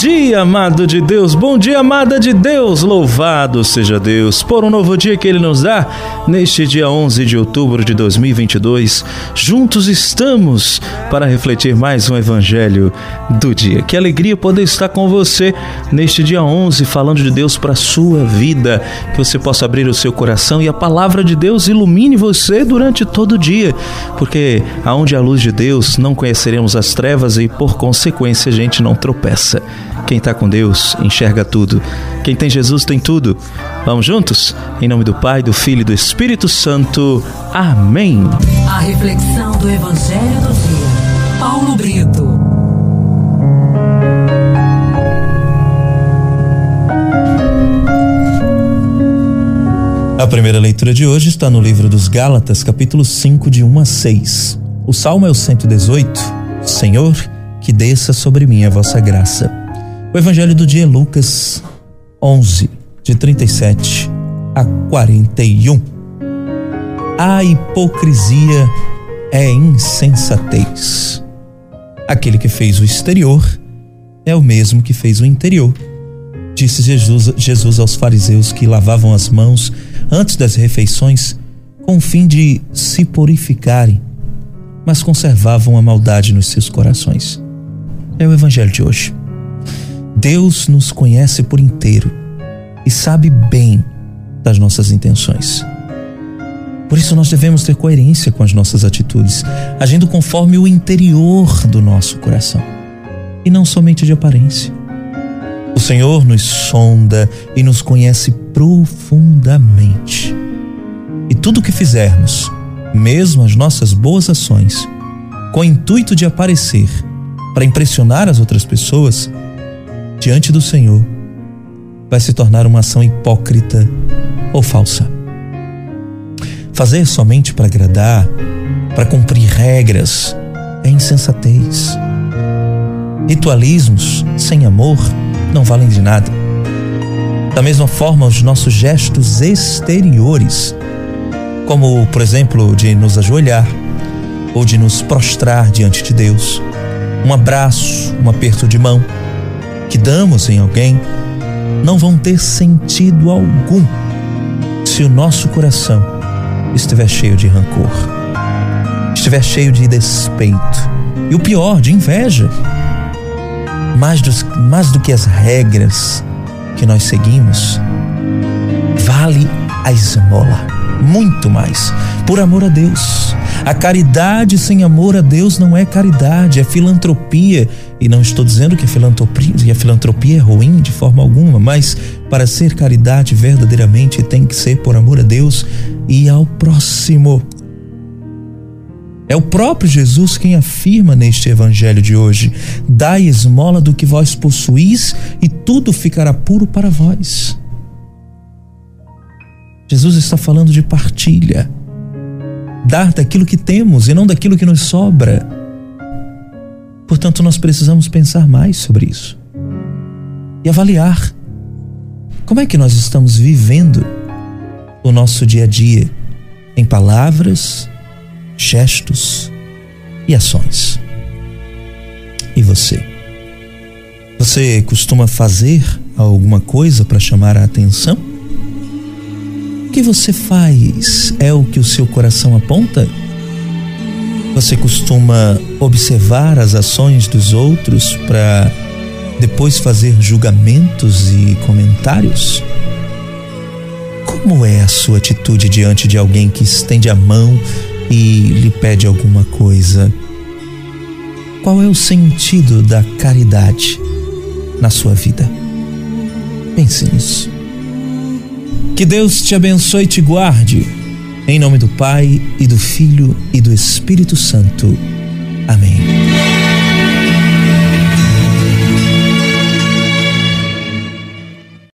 dia, amado de Deus. Bom dia, amada de Deus. Louvado seja Deus por um novo dia que Ele nos dá. Neste dia 11 de outubro de 2022, juntos estamos para refletir mais um Evangelho do dia. Que alegria poder estar com você neste dia 11, falando de Deus para a sua vida. Que você possa abrir o seu coração e a palavra de Deus ilumine você durante todo o dia. Porque aonde a luz de Deus não conheceremos as trevas e, por consequência, a gente não tropeça. Quem está com Deus enxerga tudo. Quem tem Jesus tem tudo. Vamos juntos? Em nome do Pai, do Filho e do Espírito Santo. Amém. A reflexão do Evangelho do Dia. Paulo Brito. A primeira leitura de hoje está no livro dos Gálatas, capítulo 5, de 1 a 6. O salmo é o 118. Senhor, que desça sobre mim a vossa graça. O evangelho do dia é Lucas 11, de 37 a 41. A hipocrisia é insensatez. Aquele que fez o exterior é o mesmo que fez o interior. Disse Jesus, Jesus aos fariseus que lavavam as mãos antes das refeições com o fim de se purificarem, mas conservavam a maldade nos seus corações. É o evangelho de hoje. Deus nos conhece por inteiro e sabe bem das nossas intenções. Por isso nós devemos ter coerência com as nossas atitudes, agindo conforme o interior do nosso coração e não somente de aparência. O Senhor nos sonda e nos conhece profundamente. E tudo o que fizermos, mesmo as nossas boas ações, com o intuito de aparecer, para impressionar as outras pessoas, diante do Senhor, vai se tornar uma ação hipócrita ou falsa. Fazer somente para agradar, para cumprir regras, é insensatez. Ritualismos sem amor não valem de nada. Da mesma forma, os nossos gestos exteriores, como, por exemplo, de nos ajoelhar ou de nos prostrar diante de Deus, um abraço, um aperto de mão que damos em alguém, não vão ter sentido algum se o nosso coração estiver cheio de rancor, estiver cheio de despeito e o pior, de inveja. Mais, dos, mais do que as regras que nós seguimos, vale a esmola, muito mais, por amor a Deus. A caridade sem amor a Deus não é caridade, é filantropia. E não estou dizendo que a filantropia, a filantropia é ruim de forma alguma, mas para ser caridade verdadeiramente tem que ser por amor a Deus e ao próximo. É o próprio Jesus quem afirma neste evangelho de hoje: Dai esmola do que vós possuís e tudo ficará puro para vós. Jesus está falando de partilha dar daquilo que temos e não daquilo que nos sobra. Portanto, nós precisamos pensar mais sobre isso e avaliar como é que nós estamos vivendo o nosso dia a dia em palavras, gestos e ações. E você? Você costuma fazer alguma coisa para chamar a atenção? Que você faz é o que o seu coração aponta? Você costuma observar as ações dos outros para depois fazer julgamentos e comentários? Como é a sua atitude diante de alguém que estende a mão e lhe pede alguma coisa? Qual é o sentido da caridade na sua vida? Pense nisso. Que Deus te abençoe e te guarde. Em nome do Pai e do Filho e do Espírito Santo. Amém.